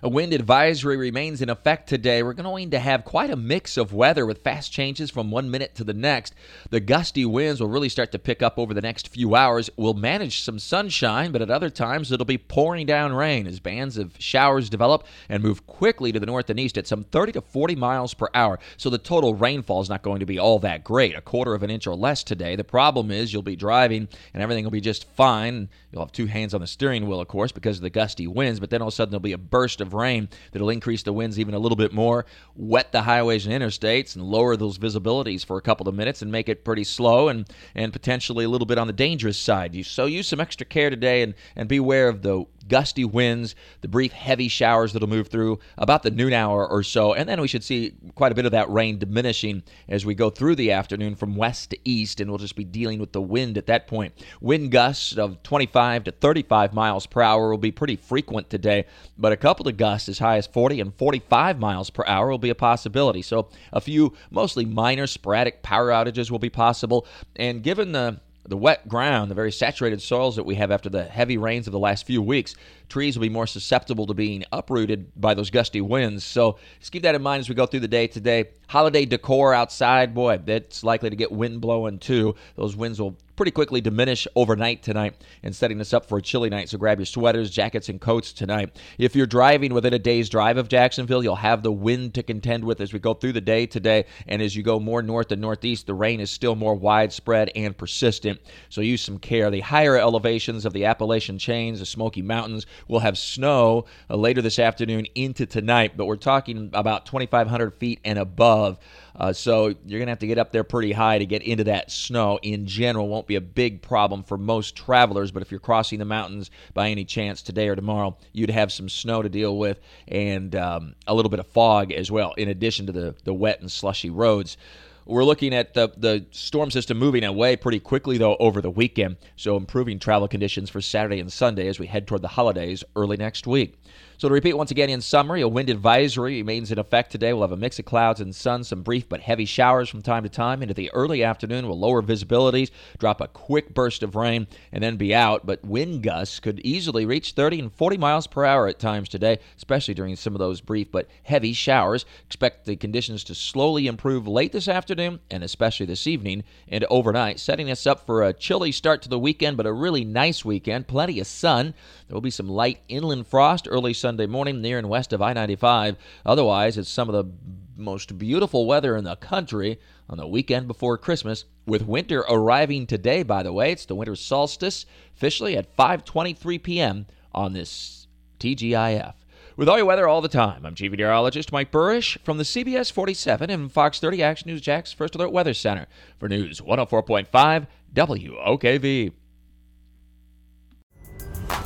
A wind advisory remains in effect today. We're going to have quite a mix of weather with fast changes from one minute to the next. The gusty winds will really start to pick up over the next few hours. We'll manage some sunshine, but at other times it'll be pouring down rain as bands of showers develop and move quickly to the north and east at some 30 to 40 miles per hour. So the total rainfall is not going to be all that great, a quarter of an inch or less today. The problem is you'll be driving and everything will be just fine. You'll have two hands on the steering wheel, of course, because of the gusty winds, but then all of a sudden there'll be a burst of of rain that'll increase the winds even a little bit more, wet the highways and interstates, and lower those visibilities for a couple of minutes and make it pretty slow and, and potentially a little bit on the dangerous side. So use some extra care today and, and beware of the gusty winds, the brief heavy showers that'll move through about the noon hour or so, and then we should see quite a bit of that rain diminishing as we go through the afternoon from west to east, and we'll just be dealing with the wind at that point. Wind gusts of 25 to 35 miles per hour will be pretty frequent today, but a couple of gusts as high as 40 and 45 miles per hour will be a possibility. So a few mostly minor sporadic power outages will be possible, and given the the wet ground, the very saturated soils that we have after the heavy rains of the last few weeks, trees will be more susceptible to being uprooted by those gusty winds. So just keep that in mind as we go through the day today. Holiday decor outside, boy, that's likely to get wind blowing too. Those winds will pretty quickly diminish overnight tonight and setting us up for a chilly night. So grab your sweaters, jackets, and coats tonight. If you're driving within a day's drive of Jacksonville, you'll have the wind to contend with as we go through the day today. And as you go more north and northeast, the rain is still more widespread and persistent. So use some care. The higher elevations of the Appalachian chains, the Smoky Mountains, will have snow uh, later this afternoon into tonight, but we're talking about 2,500 feet and above. Uh, so you're going to have to get up there pretty high to get into that snow. In general, won't be a big problem for most travelers, but if you're crossing the mountains by any chance today or tomorrow, you'd have some snow to deal with and um, a little bit of fog as well, in addition to the, the wet and slushy roads. We're looking at the, the storm system moving away pretty quickly, though, over the weekend, so improving travel conditions for Saturday and Sunday as we head toward the holidays early next week. So to repeat once again in summary, a wind advisory remains in effect today. We'll have a mix of clouds and sun, some brief but heavy showers from time to time. Into the early afternoon, we'll lower visibilities, drop a quick burst of rain, and then be out. But wind gusts could easily reach 30 and 40 miles per hour at times today, especially during some of those brief but heavy showers. Expect the conditions to slowly improve late this afternoon and especially this evening and overnight, setting us up for a chilly start to the weekend, but a really nice weekend. Plenty of sun. There will be some light inland frost early Sunday morning near and west of I 95. Otherwise, it's some of the most beautiful weather in the country on the weekend before Christmas with winter arriving today by the way it's the winter solstice officially at 5:23 p.m. on this TGIF with all your weather all the time, I'm Chief Meteorologist Mike Buresh from the CBS 47 and Fox 30 Action News Jax First Alert Weather Center for News 104.5 WOKV.